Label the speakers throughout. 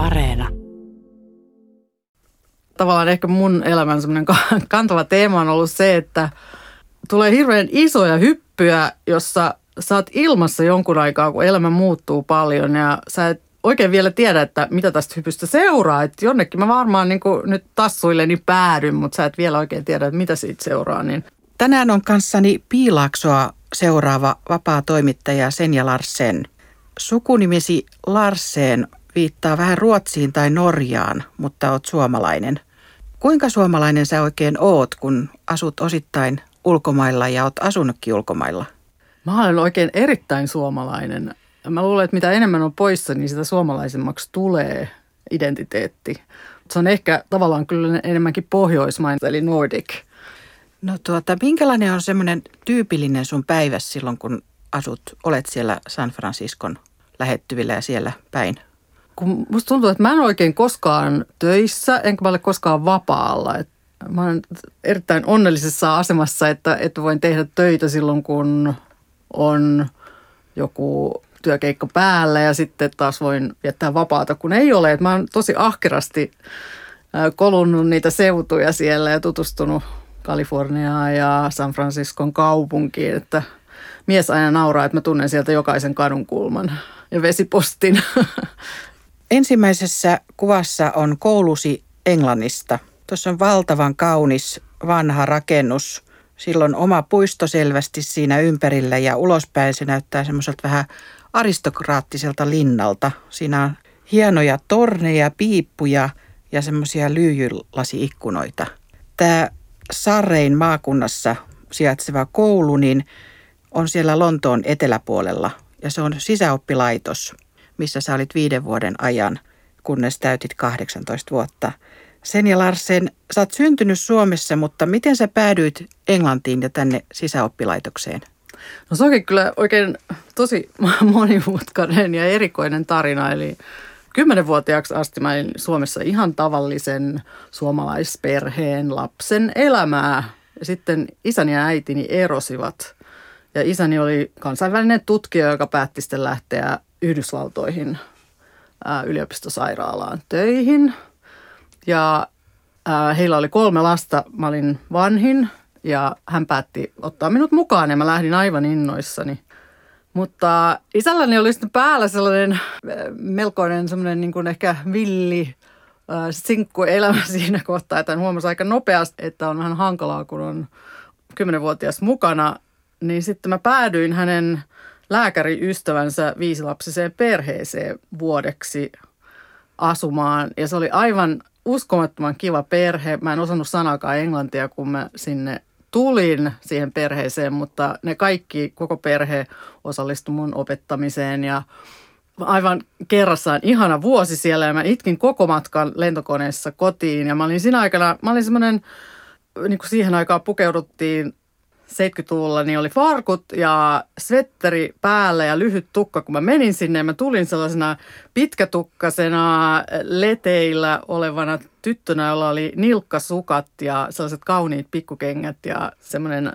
Speaker 1: Areena.
Speaker 2: Tavallaan ehkä mun elämän semmoinen kantava teema on ollut se, että tulee hirveän isoja hyppyjä, jossa sä oot ilmassa jonkun aikaa, kun elämä muuttuu paljon ja sä et oikein vielä tiedä, että mitä tästä hypystä seuraa. Että jonnekin mä varmaan niin nyt tassuilleni päädyn, mutta sä et vielä oikein tiedä, että mitä siitä seuraa. Niin.
Speaker 3: Tänään on kanssani Piilaaksoa seuraava vapaa toimittaja Senja Larsen. Sukunimesi Larsen viittaa vähän Ruotsiin tai Norjaan, mutta oot suomalainen. Kuinka suomalainen sä oikein oot, kun asut osittain ulkomailla ja oot asunutkin ulkomailla?
Speaker 2: Mä olen oikein erittäin suomalainen. Mä luulen, että mitä enemmän on poissa, niin sitä suomalaisemmaksi tulee identiteetti. Se on ehkä tavallaan kyllä enemmänkin pohjoismainen, eli Nordic.
Speaker 3: No tuota, minkälainen on semmoinen tyypillinen sun päivä silloin, kun asut, olet siellä San Franciscon lähettyvillä ja siellä päin?
Speaker 2: Kun musta tuntuu, että mä en oikein koskaan töissä, enkä mä ole koskaan vapaalla. Et mä olen erittäin onnellisessa asemassa, että, että voin tehdä töitä silloin, kun on joku työkeikka päällä ja sitten taas voin viettää vapaata, kun ei ole. Et mä oon tosi ahkerasti kolunnut niitä seutuja siellä ja tutustunut Kaliforniaan ja San Franciscon kaupunkiin, että mies aina nauraa, että mä tunnen sieltä jokaisen kadunkulman ja vesipostin.
Speaker 3: Ensimmäisessä kuvassa on koulusi Englannista. Tuossa on valtavan kaunis vanha rakennus. Silloin oma puisto selvästi siinä ympärillä ja ulospäin se näyttää semmoiselta vähän aristokraattiselta linnalta. Siinä on hienoja torneja, piippuja ja semmoisia lyijylasi-ikkunoita. Tämä Sarrein maakunnassa sijaitseva koulu, niin on siellä Lontoon eteläpuolella ja se on sisäoppilaitos, missä sä olit viiden vuoden ajan, kunnes täytit 18 vuotta. Sen ja Larsen, sä oot syntynyt Suomessa, mutta miten sä päädyit Englantiin ja tänne sisäoppilaitokseen?
Speaker 2: No se onkin kyllä oikein tosi monimutkainen ja erikoinen tarina. Eli kymmenenvuotiaaksi asti mä olin Suomessa ihan tavallisen suomalaisperheen lapsen elämää. Ja sitten isäni ja äitini erosivat. Ja isäni oli kansainvälinen tutkija, joka päätti sitten lähteä Yhdysvaltoihin yliopistosairaalaan töihin. Ja heillä oli kolme lasta. Mä olin vanhin ja hän päätti ottaa minut mukaan ja mä lähdin aivan innoissani. Mutta isälläni oli sitten päällä sellainen melkoinen semmoinen niin kuin ehkä villi äh, sinkkuelämä siinä kohtaa, että hän huomasi aika nopeasti, että on vähän hankalaa, kun on kymmenenvuotias mukana. Niin sitten mä päädyin hänen lääkäriystävänsä viisilapsiseen perheeseen vuodeksi asumaan. Ja se oli aivan uskomattoman kiva perhe. Mä en osannut sanakaan englantia, kun mä sinne tulin siihen perheeseen, mutta ne kaikki, koko perhe osallistui mun opettamiseen ja aivan kerrassaan ihana vuosi siellä ja mä itkin koko matkan lentokoneessa kotiin ja mä olin siinä aikana, mä olin semmoinen, niin kuin siihen aikaan pukeuduttiin 70-luvulla niin oli farkut ja svetteri päällä ja lyhyt tukka, kun mä menin sinne. Mä tulin sellaisena pitkätukkasena leteillä olevana tyttönä, jolla oli nilkkasukat ja sellaiset kauniit pikkukengät ja semmoinen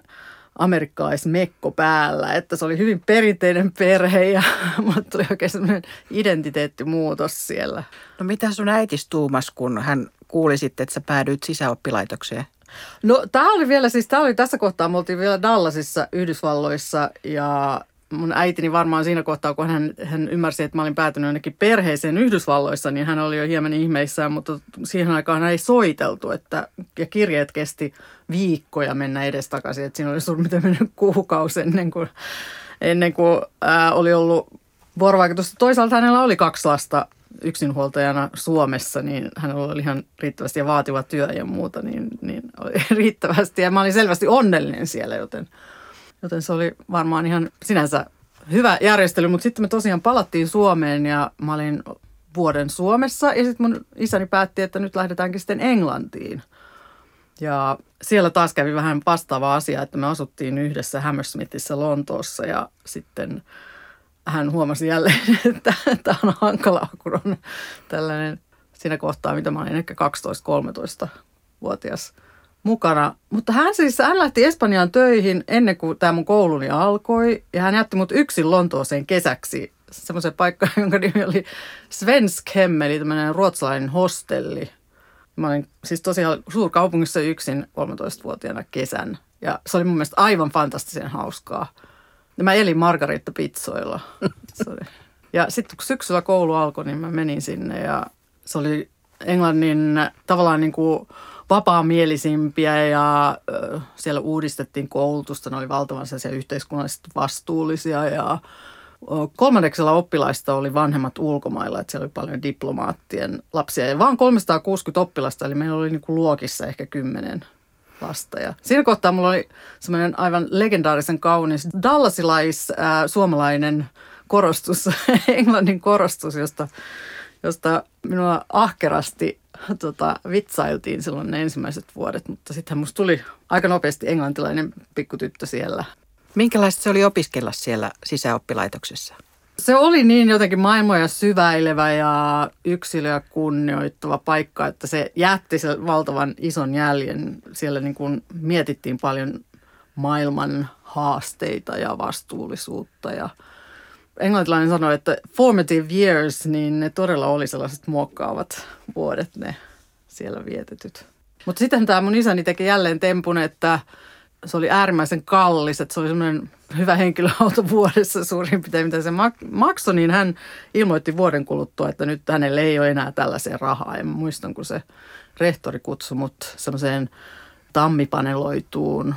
Speaker 2: amerikkalaismekko päällä. Että se oli hyvin perinteinen perhe ja mulle tuli oikein semmoinen identiteettimuutos siellä.
Speaker 3: No mitä sun äitis tuumas, kun hän kuuli sitten, että sä päädyit sisäoppilaitokseen?
Speaker 2: No tämä oli vielä, siis tämä oli tässä kohtaa, me oltiin vielä Dallasissa Yhdysvalloissa ja mun äitini varmaan siinä kohtaa, kun hän, hän ymmärsi, että mä olin päätynyt jonnekin perheeseen Yhdysvalloissa, niin hän oli jo hieman ihmeissään, mutta siihen aikaan ei soiteltu, että, ja kirjeet kesti viikkoja mennä edestakaisin, että siinä oli suurin mennyt kuukausi ennen kuin, ennen kuin ää, oli ollut vuorovaikutusta. Toisaalta hänellä oli kaksi lasta yksinhuoltajana Suomessa, niin hänellä oli ihan riittävästi ja vaativa työ ja muuta, niin, niin oli riittävästi. Ja mä olin selvästi onnellinen siellä, joten, joten se oli varmaan ihan sinänsä hyvä järjestely. Mutta sitten me tosiaan palattiin Suomeen ja mä olin vuoden Suomessa ja sitten mun isäni päätti, että nyt lähdetäänkin sitten Englantiin. Ja siellä taas kävi vähän vastaava asia, että me asuttiin yhdessä Hammersmithissä Lontoossa ja sitten – hän huomasi jälleen, että tämä on hankalaa, kun on tällainen siinä kohtaa, mitä mä olin ehkä 12-13-vuotias mukana. Mutta hän siis, hän lähti Espanjaan töihin ennen kuin tämä mun kouluni alkoi ja hän jätti mut yksin Lontooseen kesäksi semmoisen paikkaan, jonka nimi oli Svenskem, eli tämmöinen ruotsalainen hostelli. Mä olin siis tosiaan suurkaupungissa yksin 13-vuotiaana kesän. Ja se oli mun mielestä aivan fantastisen hauskaa. Ja mä elin margaritta-pitsoilla. Ja sitten kun syksyllä koulu alkoi, niin mä menin sinne ja se oli Englannin tavallaan niin kuin vapaamielisimpiä ja siellä uudistettiin koulutusta. Ne oli valtavan yhteiskunnallisesti vastuullisia ja kolmanneksella oppilaista oli vanhemmat ulkomailla, että siellä oli paljon diplomaattien lapsia ja vaan 360 oppilasta, eli meillä oli niin kuin luokissa ehkä kymmenen lasta. Ja siinä kohtaa mulla oli semmoinen aivan legendaarisen kaunis dallasilais ää, suomalainen korostus, englannin korostus, josta, josta minua ahkerasti tota, vitsailtiin silloin ne ensimmäiset vuodet, mutta sittenhän musta tuli aika nopeasti englantilainen pikkutyttö siellä.
Speaker 3: Minkälaista se oli opiskella siellä sisäoppilaitoksessa?
Speaker 2: Se oli niin jotenkin maailmoja syväilevä ja yksilöä kunnioittava paikka, että se jätti sen valtavan ison jäljen. Siellä niin kuin mietittiin paljon maailman haasteita ja vastuullisuutta ja englantilainen sanoi, että formative years, niin ne todella oli sellaiset muokkaavat vuodet ne siellä vietetyt. Mutta sitten tämä mun isäni teki jälleen tempun, että se oli äärimmäisen kallis, että se oli semmoinen hyvä henkilöauto vuodessa suurin piirtein, mitä se maksoi, niin hän ilmoitti vuoden kuluttua, että nyt hänelle ei ole enää tällaisia rahaa. En muistan, kun se rehtori kutsui mut semmoiseen tammipaneloituun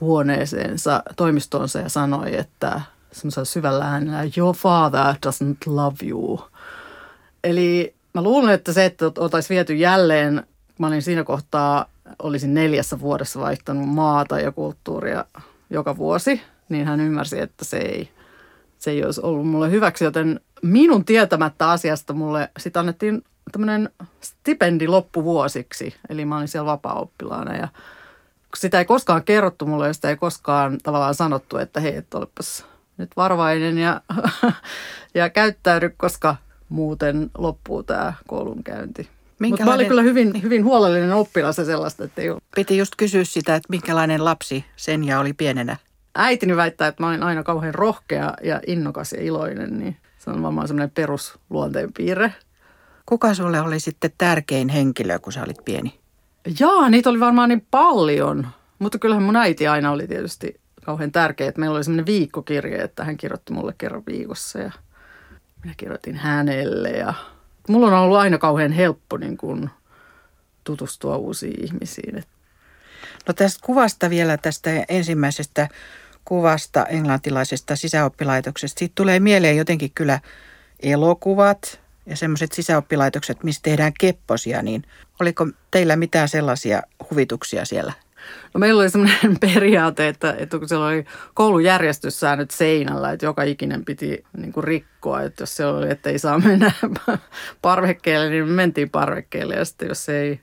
Speaker 2: huoneeseensa, toimistonsa ja sanoi, että semmoisella syvällä äänellä, your father doesn't love you. Eli mä luulen, että se, että oltaisiin viety jälleen, mä olin siinä kohtaa, olisin neljässä vuodessa vaihtanut maata ja kulttuuria joka vuosi, niin hän ymmärsi, että se ei, se ei olisi ollut mulle hyväksi, joten minun tietämättä asiasta mulle sitten annettiin tämmöinen stipendi loppuvuosiksi, eli mä olin siellä vapaa-oppilaana ja sitä ei koskaan kerrottu mulle sitä ei koskaan tavallaan sanottu, että hei, et olepas nyt varovainen ja, ja käyttäydy, koska muuten loppuu tämä koulunkäynti. Mutta mä olin kyllä hyvin, hyvin huolellinen oppilas sellaista, että ei ole.
Speaker 3: Piti just kysyä sitä, että minkälainen lapsi sen ja oli pienenä.
Speaker 2: Äitini väittää, että mä olin aina kauhean rohkea ja innokas ja iloinen, niin se on varmaan semmoinen perusluonteen piirre.
Speaker 3: Kuka sulle oli sitten tärkein henkilö, kun sä olit pieni?
Speaker 2: Jaa, niitä oli varmaan niin paljon. Mutta kyllähän mun äiti aina oli tietysti kauhean tärkeä, että meillä oli semmoinen viikkokirje, että hän kirjoitti mulle kerran viikossa ja minä kirjoitin hänelle ja mulla on ollut aina kauhean helppo niin kuin tutustua uusiin ihmisiin.
Speaker 3: No tästä kuvasta vielä, tästä ensimmäisestä kuvasta englantilaisesta sisäoppilaitoksesta. Siitä tulee mieleen jotenkin kyllä elokuvat ja semmoiset sisäoppilaitokset, missä tehdään kepposia, niin oliko teillä mitään sellaisia huvituksia siellä?
Speaker 2: No meillä oli semmoinen periaate, että, että kun siellä oli koulujärjestyssäännöt seinällä, että joka ikinen piti niin kuin rikkoa, että jos se oli, että ei saa mennä parvekkeelle, niin mentiin parvekkeelle ja sitten jos ei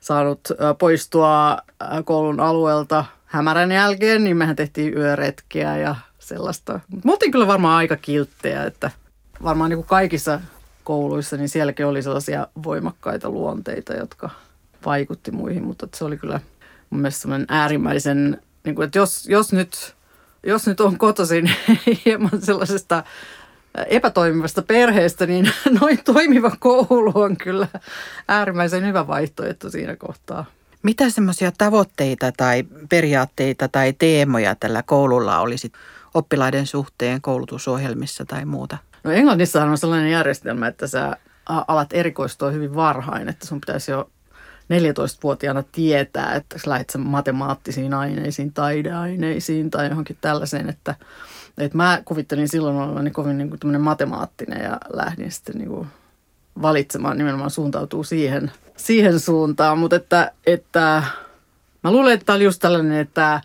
Speaker 2: saanut poistua koulun alueelta hämärän jälkeen, niin mehän tehtiin yöretkiä ja sellaista. Me oltiin kyllä varmaan aika kilttejä, että varmaan niin kuin kaikissa kouluissa, niin sielläkin oli sellaisia voimakkaita luonteita, jotka vaikutti muihin, mutta se oli kyllä – mun mielestä semmoinen äärimmäisen, niin kuin, että jos, jos, nyt, jos nyt on kotoisin hieman sellaisesta epätoimivasta perheestä, niin noin toimiva koulu on kyllä äärimmäisen hyvä vaihtoehto siinä kohtaa.
Speaker 3: Mitä semmoisia tavoitteita tai periaatteita tai teemoja tällä koululla olisi oppilaiden suhteen koulutusohjelmissa tai muuta?
Speaker 2: No Englannissa on sellainen järjestelmä, että sä alat erikoistua hyvin varhain, että sun pitäisi jo 14-vuotiaana tietää, että lähdet matemaattisiin aineisiin, taideaineisiin tai johonkin tällaiseen, että, että mä kuvittelin silloin olevani kovin niin kuin matemaattinen ja lähdin sitten niin kuin valitsemaan nimenomaan suuntautuu siihen, siihen suuntaan, mutta että, että mä luulen, että tämä oli just tällainen, että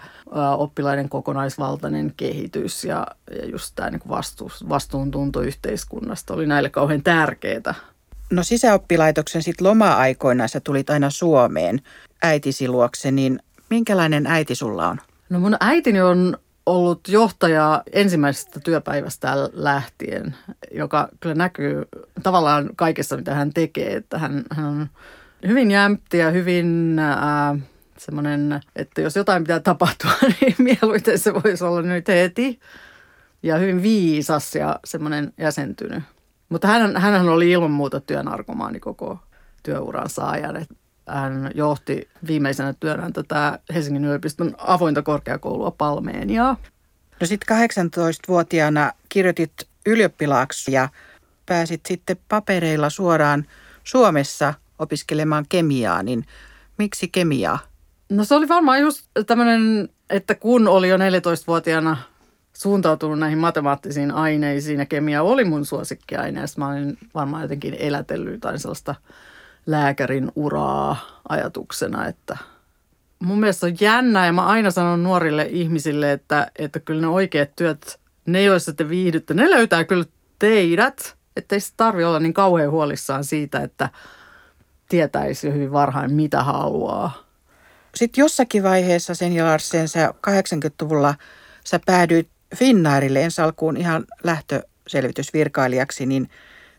Speaker 2: oppilaiden kokonaisvaltainen kehitys ja, ja just tämä niin vastuuntunto yhteiskunnasta oli näille kauhean tärkeää.
Speaker 3: No sisäoppilaitoksen sit loma-aikoina sä tulit aina Suomeen äitisi luokse, niin minkälainen äiti sulla on?
Speaker 2: No mun äitini on ollut johtaja ensimmäisestä työpäivästä lähtien, joka kyllä näkyy tavallaan kaikessa, mitä hän tekee. Että hän, hän on hyvin jämpti ja hyvin äh, semmoinen, että jos jotain pitää tapahtua, niin mieluiten se voisi olla nyt heti. ja hyvin viisas ja semmoinen jäsentynyt. Mutta hän, hän oli ilman muuta työnarkomaani koko työuransa ajan. Et hän johti viimeisenä työnään tätä Helsingin yliopiston avointa korkeakoulua Palmeeniaa.
Speaker 3: No sitten 18-vuotiaana kirjoitit ylioppilaaksi ja pääsit sitten papereilla suoraan Suomessa opiskelemaan kemiaa, niin miksi kemiaa?
Speaker 2: No se oli varmaan just tämmöinen, että kun oli jo 14-vuotiaana suuntautunut näihin matemaattisiin aineisiin ja kemia oli mun suosikkiaine. Mä olin varmaan jotenkin elätellyt tai sellaista lääkärin uraa ajatuksena, että mun mielestä on jännä ja mä aina sanon nuorille ihmisille, että, että kyllä ne oikeat työt, ne joissa te viihdytte, ne löytää kyllä teidät, että ei se tarvi olla niin kauhean huolissaan siitä, että tietäisi jo hyvin varhain mitä haluaa.
Speaker 3: Sitten jossakin vaiheessa sen ja Larsen, sä 80-luvulla sä päädyit Finnairille ensi alkuun ihan lähtöselvitysvirkailijaksi, niin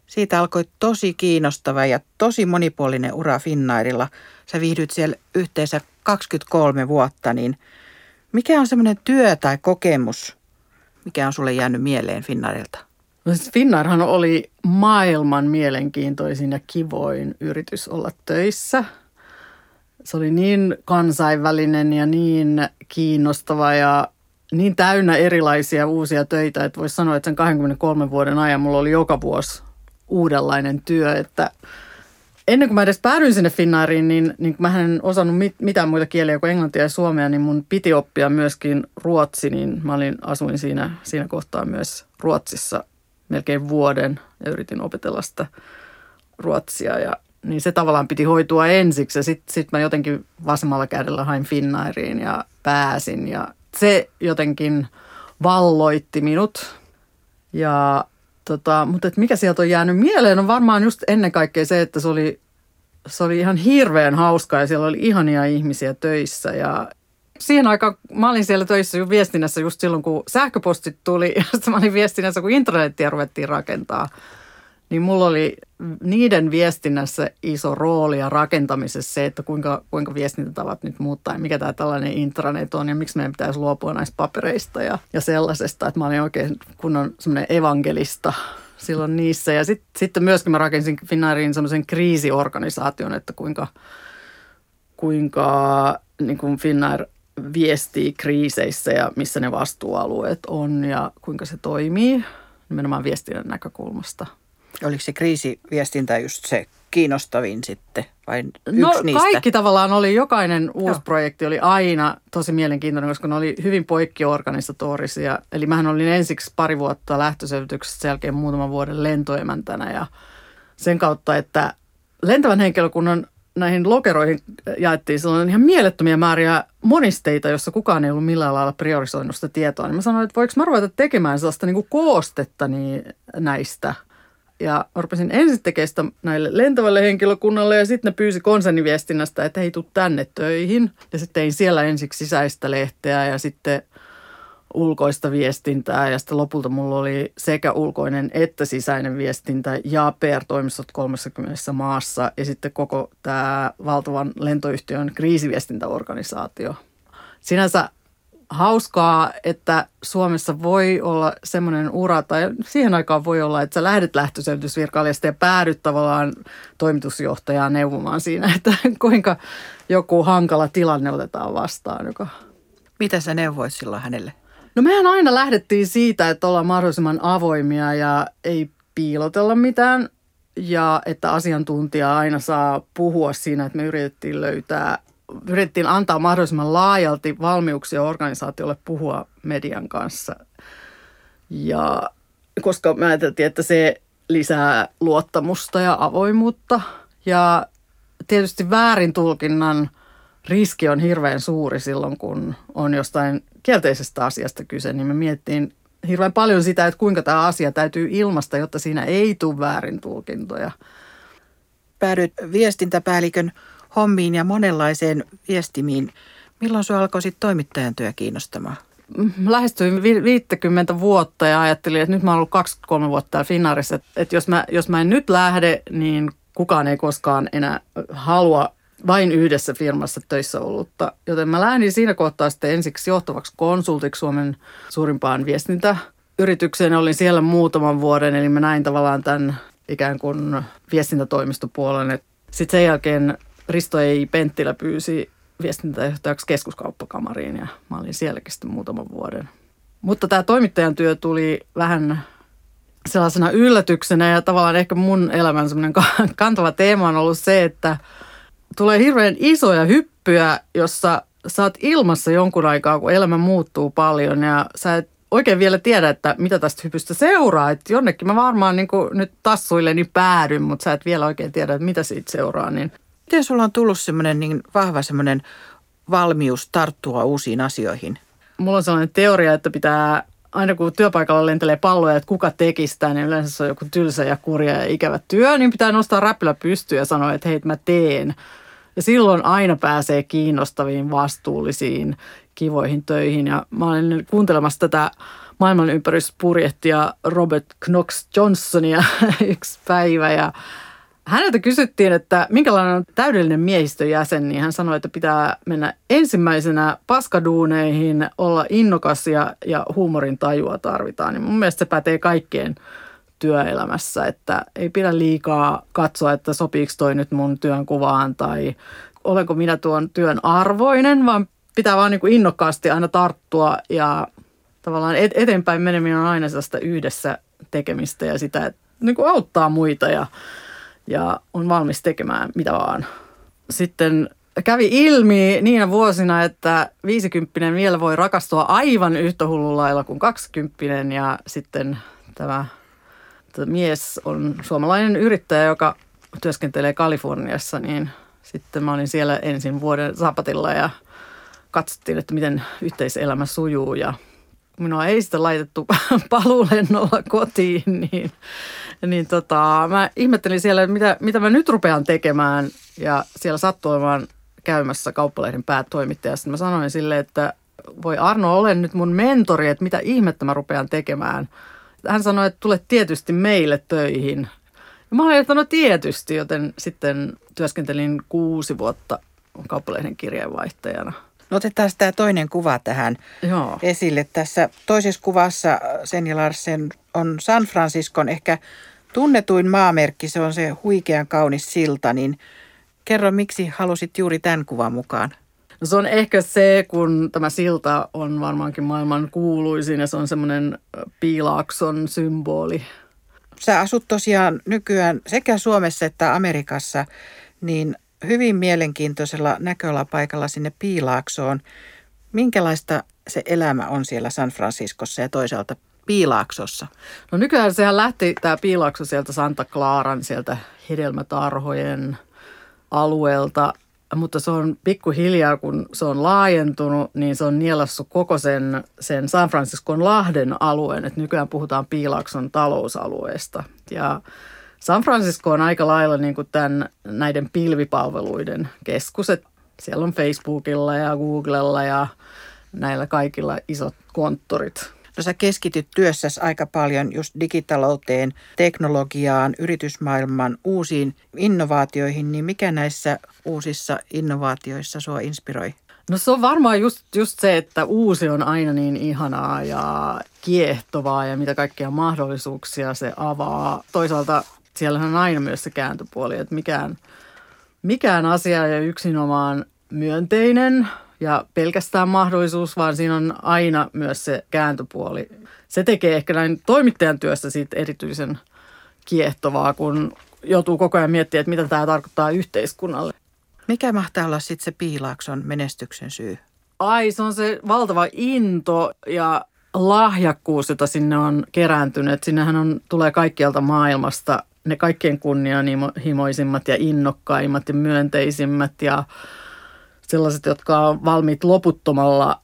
Speaker 3: siitä alkoi tosi kiinnostava ja tosi monipuolinen ura Finnairilla. Sä viihdyt siellä yhteensä 23 vuotta, niin mikä on semmoinen työ tai kokemus, mikä on sulle jäänyt mieleen Finnairilta?
Speaker 2: No siis Finnairhan oli maailman mielenkiintoisin ja kivoin yritys olla töissä. Se oli niin kansainvälinen ja niin kiinnostava ja niin täynnä erilaisia uusia töitä, että voisi sanoa, että sen 23 vuoden ajan mulla oli joka vuosi uudenlainen työ, että ennen kuin mä edes päädyin sinne Finnairiin, niin, niin mä en osannut mit, mitään muita kieliä kuin englantia ja suomea, niin mun piti oppia myöskin ruotsi, niin mä olin, asuin siinä, siinä kohtaa myös Ruotsissa melkein vuoden ja yritin opetella sitä ruotsia ja niin se tavallaan piti hoitua ensiksi ja sitten sit mä jotenkin vasemmalla kädellä hain Finnairiin ja pääsin ja se jotenkin valloitti minut. Ja tota, mutta et mikä sieltä on jäänyt mieleen on varmaan just ennen kaikkea se, että se oli, se oli ihan hirveän hauskaa ja siellä oli ihania ihmisiä töissä. Ja siihen aikaan mä olin siellä töissä viestinnässä just silloin, kun sähköpostit tuli. Ja sitten mä olin viestinnässä, kun internettiä ruvettiin rakentaa – niin mulla oli niiden viestinnässä iso rooli ja rakentamisessa se, että kuinka, kuinka viestintätavat nyt muuttaa ja mikä tämä tällainen intranet on ja miksi meidän pitäisi luopua näistä papereista ja, ja sellaisesta, että mä olin oikein kunnon semmoinen evankelista silloin niissä. Ja sit, sitten myöskin mä rakensin Finnairiin semmoisen kriisiorganisaation, että kuinka, kuinka niin kuin Finnair viestii kriiseissä ja missä ne vastuualueet on ja kuinka se toimii nimenomaan viestinnän näkökulmasta –
Speaker 3: Oliko se kriisiviestintä just se kiinnostavin sitten vai yksi
Speaker 2: no,
Speaker 3: niistä?
Speaker 2: kaikki tavallaan oli, jokainen uusi Joo. projekti oli aina tosi mielenkiintoinen, koska ne oli hyvin poikkiorganisatorisia. Eli mähän olin ensiksi pari vuotta lähtöselvityksessä, sen jälkeen muutaman vuoden lentoemäntänä ja sen kautta, että lentävän henkilökunnan näihin lokeroihin jaettiin silloin ihan mielettömiä määriä monisteita, jossa kukaan ei ollut millään lailla priorisoinut sitä tietoa. Niin mä sanoin, että voiko mä ruveta tekemään sellaista niin kuin koostetta niin näistä – ja rupesin ensin tekemään näille lentävälle henkilökunnalle ja sitten ne pyysi konserniviestinnästä, että hei, tuu tänne töihin. Ja sitten tein siellä ensiksi sisäistä lehteä ja sitten ulkoista viestintää ja sitten lopulta mulla oli sekä ulkoinen että sisäinen viestintä ja PR-toimistot 30 maassa ja sitten koko tämä valtavan lentoyhtiön kriisiviestintäorganisaatio. Sinänsä hauskaa, että Suomessa voi olla semmoinen ura, tai siihen aikaan voi olla, että sä lähdet lähtöselvitysvirkailijasta ja päädyt tavallaan toimitusjohtajaa neuvomaan siinä, että kuinka joku hankala tilanne otetaan vastaan. Joka...
Speaker 3: Mitä sä neuvoit silloin hänelle?
Speaker 2: No mehän aina lähdettiin siitä, että ollaan mahdollisimman avoimia ja ei piilotella mitään ja että asiantuntija aina saa puhua siinä, että me yritettiin löytää yritettiin antaa mahdollisimman laajalti valmiuksia organisaatiolle puhua median kanssa. Ja koska mä ajattelin, että se lisää luottamusta ja avoimuutta. Ja tietysti väärin tulkinnan riski on hirveän suuri silloin, kun on jostain kielteisestä asiasta kyse, niin me miettiin hirveän paljon sitä, että kuinka tämä asia täytyy ilmasta, jotta siinä ei tule väärin tulkintoja.
Speaker 3: Päädyit viestintäpäällikön hommiin ja monenlaiseen viestimiin. Milloin sinua alkoi sitten toimittajan työ kiinnostamaan?
Speaker 2: Lähestyin 50 vuotta ja ajattelin, että nyt mä oon ollut 23 vuotta täällä Finnaarissa, että jos mä, jos mä en nyt lähde, niin kukaan ei koskaan enää halua vain yhdessä firmassa töissä ollutta. Joten mä lähdin siinä kohtaa sitten ensiksi johtavaksi konsultiksi Suomen suurimpaan viestintä yritykseen, olin siellä muutaman vuoden, eli mä näin tavallaan tämän ikään kuin viestintätoimistopuolen. Sitten sen jälkeen Risto ei Penttilä pyysi viestintäjohtajaksi keskuskauppakamariin ja mä olin sielläkin sitten muutaman vuoden. Mutta tämä toimittajan työ tuli vähän sellaisena yllätyksenä ja tavallaan ehkä mun elämän semmoinen kantava teema on ollut se, että tulee hirveän isoja hyppyjä, jossa oot ilmassa jonkun aikaa, kun elämä muuttuu paljon ja sä et oikein vielä tiedä, että mitä tästä hypystä seuraa. Että jonnekin mä varmaan niin nyt tassuilleni päädyn, mutta sä et vielä oikein tiedä, että mitä siitä seuraa. Niin.
Speaker 3: Miten sulla on tullut semmoinen niin vahva semmoinen valmius tarttua uusiin asioihin?
Speaker 2: Mulla on sellainen teoria, että pitää aina kun työpaikalla lentelee palloja, että kuka teki niin yleensä se on joku tylsä ja kurja ja ikävä työ, niin pitää nostaa räppylä pystyyn ja sanoa, että hei, mä teen. Ja silloin aina pääsee kiinnostaviin, vastuullisiin, kivoihin töihin. Ja mä olin kuuntelemassa tätä maailmanympäristöyspurjehtia Robert Knox Johnsonia yksi päivä ja häneltä kysyttiin, että minkälainen on täydellinen miehistön jäsen, niin hän sanoi, että pitää mennä ensimmäisenä paskaduuneihin, olla innokas ja, ja huumorin tajua tarvitaan. Niin mun mielestä se pätee kaikkeen työelämässä, että ei pidä liikaa katsoa, että sopiiko toi nyt mun työn kuvaan tai olenko minä tuon työn arvoinen, vaan pitää vaan niin innokkaasti aina tarttua ja tavallaan eteenpäin meneminen on aina sellaista yhdessä tekemistä ja sitä, että niin auttaa muita ja, ja on valmis tekemään mitä vaan. Sitten kävi ilmi niinä vuosina, että 50 vielä voi rakastua aivan yhtä hullulla lailla kuin 20 ja sitten tämä mies on suomalainen yrittäjä, joka työskentelee Kaliforniassa, niin sitten mä olin siellä ensin vuoden sapatilla ja katsottiin, että miten yhteiselämä sujuu ja minua ei sitten laitettu paluulennolla kotiin, niin, niin tota, mä ihmettelin siellä, että mitä, mitä mä nyt rupean tekemään ja siellä sattui olemaan käymässä kauppalehden päätoimittaja. Sitten mä sanoin sille, että voi Arno, olen nyt mun mentori, että mitä ihmettä mä rupean tekemään. Hän sanoi, että tule tietysti meille töihin. Ja mä olin, että no tietysti, joten sitten työskentelin kuusi vuotta kauppalehden kirjeenvaihtajana –
Speaker 3: No otetaan tämä toinen kuva tähän Joo. esille. Tässä toisessa kuvassa Senja Larsen on San Franciscon ehkä tunnetuin maamerkki. Se on se huikean kaunis silta. Niin kerro, miksi halusit juuri tämän kuvan mukaan?
Speaker 2: No se on ehkä se, kun tämä silta on varmaankin maailman kuuluisin ja se on semmoinen piilaakson symboli.
Speaker 3: Sä asut tosiaan nykyään sekä Suomessa että Amerikassa, niin hyvin mielenkiintoisella näköalapaikalla sinne Piilaaksoon. Minkälaista se elämä on siellä San Franciscossa ja toisaalta Piilaaksossa?
Speaker 2: No nykyään sehän lähti tämä Piilaakso sieltä Santa Claran, sieltä hedelmätarhojen alueelta, mutta se on pikkuhiljaa, kun se on laajentunut, niin se on nielassut koko sen, sen San Franciscon lahden alueen. Et nykyään puhutaan Piilaakson talousalueesta. Ja San Francisco on aika lailla niin kuin tämän, näiden pilvipalveluiden keskus. Että siellä on Facebookilla ja Googlella ja näillä kaikilla isot konttorit.
Speaker 3: No sä keskityt työssäsi aika paljon just digitalouteen, teknologiaan, yritysmaailman uusiin innovaatioihin, niin mikä näissä uusissa innovaatioissa sua inspiroi?
Speaker 2: No se on varmaan just, just se, että uusi on aina niin ihanaa ja kiehtovaa ja mitä kaikkia mahdollisuuksia se avaa. Toisaalta siellähän on aina myös se kääntöpuoli, että mikään, mikään asia ei yksinomaan myönteinen ja pelkästään mahdollisuus, vaan siinä on aina myös se kääntöpuoli. Se tekee ehkä näin toimittajan työstä siitä erityisen kiehtovaa, kun joutuu koko ajan miettimään, että mitä tämä tarkoittaa yhteiskunnalle.
Speaker 3: Mikä mahtaa olla sitten se Piilaakson menestyksen syy?
Speaker 2: Ai, se on se valtava into ja lahjakkuus, jota sinne on kerääntynyt. Sinnehän on, tulee kaikkialta maailmasta ne kaikkein kunnianhimoisimmat ja innokkaimmat ja myönteisimmät ja sellaiset, jotka on valmiit loputtomalla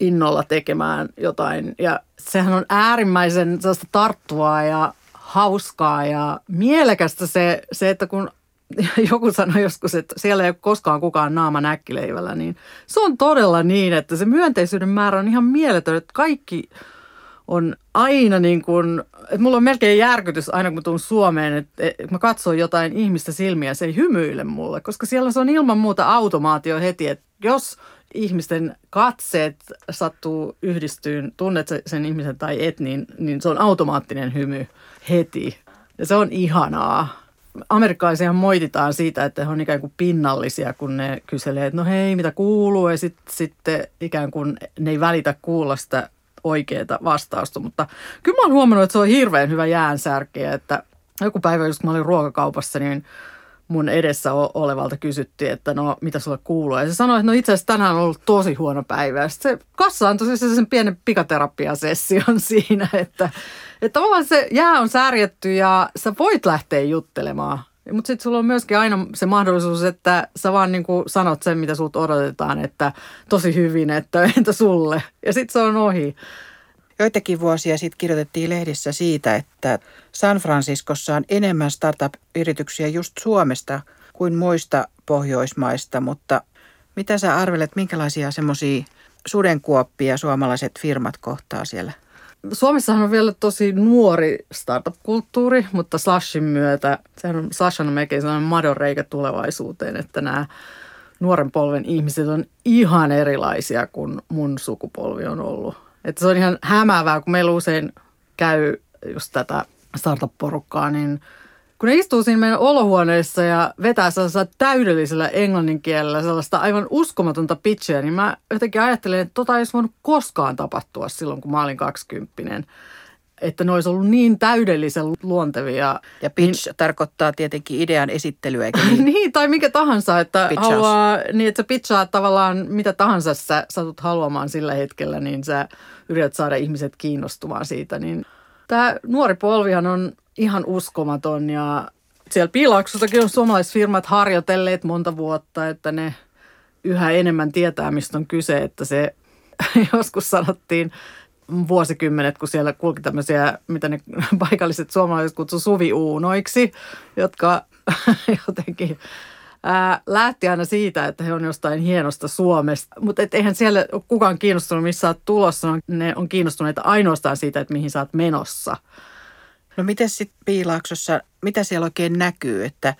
Speaker 2: innolla tekemään jotain. Ja sehän on äärimmäisen sellaista tarttuvaa ja hauskaa ja mielekästä se, se että kun joku sanoi joskus, että siellä ei ole koskaan kukaan naama näkkileivällä, niin se on todella niin, että se myönteisyyden määrä on ihan mieletön, että kaikki on aina niin kuin, että mulla on melkein järkytys aina kun tuun Suomeen, että, että mä katson jotain ihmistä silmiä, se ei hymyile mulle, koska siellä se on ilman muuta automaatio heti, että jos ihmisten katseet sattuu yhdistyyn, tunnet sen ihmisen tai et, niin, niin se on automaattinen hymy heti. Ja se on ihanaa. Amerikkalaisia moititaan siitä, että he on ikään kuin pinnallisia, kun ne kyselee, että no hei, mitä kuuluu, ja sitten sit ikään kuin ne ei välitä kuulla sitä oikeaa vastausta. Mutta kyllä mä oon huomannut, että se on hirveän hyvä jäänsärkeä, että joku päivä, just kun mä olin ruokakaupassa, niin mun edessä olevalta kysyttiin, että no mitä sulle kuuluu. Ja se sanoi, että no itse asiassa tänään on ollut tosi huono päivä. Ja se kassa antoi sen pienen pikaterapiasession siinä, että, että tavallaan se jää on särjetty ja sä voit lähteä juttelemaan. Mutta sitten sulla on myöskin aina se mahdollisuus, että sä vaan niin sanot sen, mitä sulta odotetaan, että tosi hyvin, että entä sulle. Ja sitten se on ohi.
Speaker 3: Joitakin vuosia sitten kirjoitettiin lehdissä siitä, että San Franciscossa on enemmän startup-yrityksiä just Suomesta kuin muista Pohjoismaista, mutta mitä sä arvelet, minkälaisia semmoisia sudenkuoppia suomalaiset firmat kohtaa siellä?
Speaker 2: Suomessahan on vielä tosi nuori startup-kulttuuri, mutta Slashin myötä, sehän on, Slash on melkein sellainen madonreikä tulevaisuuteen, että nämä nuoren polven ihmiset on ihan erilaisia kuin mun sukupolvi on ollut. Että se on ihan hämäävää, kun meillä usein käy just tätä startup-porukkaa, niin kun ne istuu siinä meidän olohuoneessa ja vetää sellaisella täydellisellä englannin kielellä sellaista aivan uskomatonta pitchia, niin mä jotenkin ajattelin, että tota ei olisi voinut koskaan tapahtua silloin, kun mä olin kaksikymppinen että ne olisi ollut niin täydellisen luontevia.
Speaker 3: Ja pitch niin, tarkoittaa tietenkin idean esittelyä,
Speaker 2: niin? niin, tai mikä tahansa, että Pitchaus. haluaa, niin että sä pitchaat tavallaan mitä tahansa sä satut haluamaan sillä hetkellä, niin sä yrität saada ihmiset kiinnostumaan siitä. Niin tämä nuori polvihan on ihan uskomaton ja siellä Piilaaksossakin on suomalaisfirmat harjoitelleet monta vuotta, että ne yhä enemmän tietää, mistä on kyse, että se joskus sanottiin vuosikymmenet, kun siellä kulki tämmöisiä, mitä ne paikalliset suomalaiset kutsu suviuunoiksi, jotka jotenkin ää, lähti aina siitä, että he on jostain hienosta Suomesta. Mutta eihän siellä ole kukaan kiinnostunut, missä olet tulossa. Ne on kiinnostuneita ainoastaan siitä, että mihin sä oot menossa.
Speaker 3: No miten sitten Piilaaksossa, mitä siellä oikein näkyy, että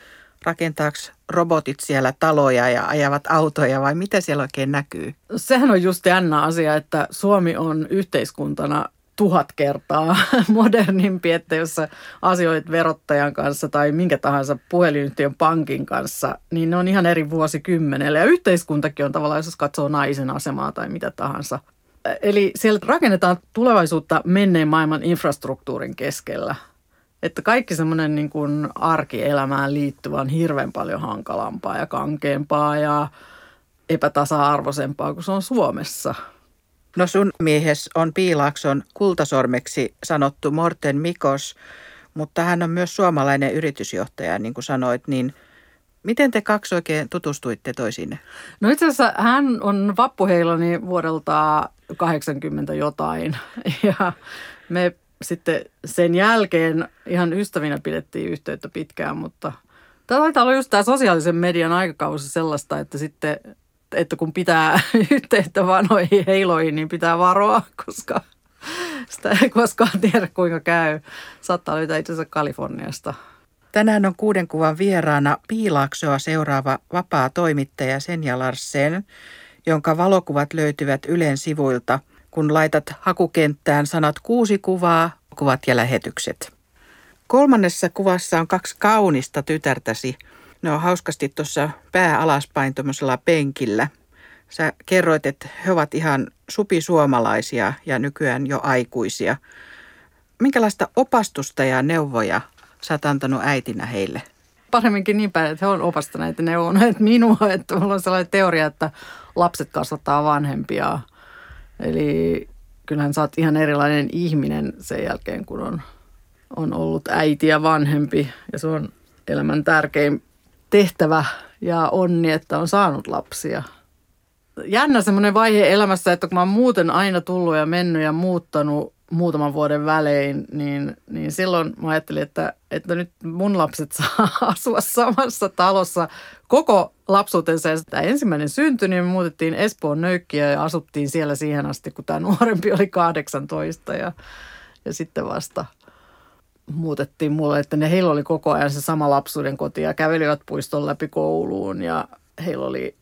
Speaker 3: rakentaako robotit siellä taloja ja ajavat autoja vai mitä siellä oikein näkyy?
Speaker 2: Sehän on just jännä asia, että Suomi on yhteiskuntana tuhat kertaa modernimpi, että jos sä asioit verottajan kanssa tai minkä tahansa puhelinyhtiön pankin kanssa, niin ne on ihan eri vuosikymmenellä. Ja yhteiskuntakin on tavallaan, jos katsoo naisen asemaa tai mitä tahansa. Eli siellä rakennetaan tulevaisuutta menneen maailman infrastruktuurin keskellä – että kaikki semmoinen niin kuin arkielämään liittyvä on hirveän paljon hankalampaa ja kankeampaa ja epätasa-arvoisempaa kuin se on Suomessa.
Speaker 3: No sun miehes on Piilaakson kultasormeksi sanottu Morten Mikos, mutta hän on myös suomalainen yritysjohtaja, niin kuin sanoit, niin miten te kaksi oikein tutustuitte toisiinne?
Speaker 2: No itse asiassa hän on vappuheiloni vuodelta 80 jotain ja me sitten sen jälkeen ihan ystävinä pidettiin yhteyttä pitkään, mutta tämä taitaa olla just tämä sosiaalisen median aikakausi sellaista, että sitten, että kun pitää yhteyttä vanhoihin heiloihin, niin pitää varoa, koska sitä ei koskaan tiedä kuinka käy. Saattaa löytää itse asiassa Kaliforniasta.
Speaker 3: Tänään on kuuden kuvan vieraana Piilaaksoa seuraava vapaa toimittaja Senja Larsen, jonka valokuvat löytyvät Ylen sivuilta – kun laitat hakukenttään sanat kuusi kuvaa, kuvat ja lähetykset. Kolmannessa kuvassa on kaksi kaunista tytärtäsi. Ne on hauskasti tuossa pää alaspäin tuommoisella penkillä. Sä kerroit, että he ovat ihan supisuomalaisia ja nykyään jo aikuisia. Minkälaista opastusta ja neuvoja sä oot antanut äitinä heille?
Speaker 2: Paremminkin niin päin, että he on opastaneet ja neuvoneet minua. Että mulla on sellainen teoria, että lapset kasvattaa vanhempia – Eli kyllähän sä oot ihan erilainen ihminen sen jälkeen, kun on, on ollut äiti ja vanhempi. Ja se on elämän tärkein tehtävä ja onni, että on saanut lapsia. Jännä semmoinen vaihe elämässä, että kun mä oon muuten aina tullut ja mennyt ja muuttanut muutaman vuoden välein, niin, niin silloin mä ajattelin, että, että nyt mun lapset saa asua samassa talossa koko lapsuutensa. Ja tämä ensimmäinen syntyi, niin me muutettiin Espoon nöykkiä ja asuttiin siellä siihen asti, kun tämä nuorempi oli 18 ja, ja sitten vasta muutettiin mulle, että ne, heillä oli koko ajan se sama lapsuuden koti ja kävelivät puiston läpi kouluun ja heillä oli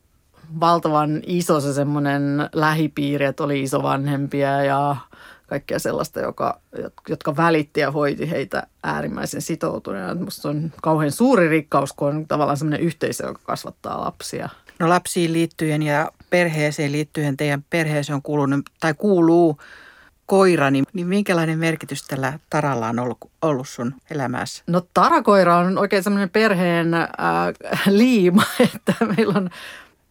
Speaker 2: valtavan iso se semmoinen lähipiiri, että oli isovanhempia ja kaikkea sellaista, joka, jotka välitti ja hoiti heitä äärimmäisen sitoutuneena. Minusta on kauhean suuri rikkaus, kun on tavallaan semmoinen yhteisö, joka kasvattaa lapsia.
Speaker 3: No lapsiin liittyen ja perheeseen liittyen teidän perheeseen on kuulunut, tai kuuluu koira, niin, niin minkälainen merkitys tällä Taralla on ollut, ollut sun elämässä?
Speaker 2: No Tarakoira on oikein semmoinen perheen äh, liima, että meillä on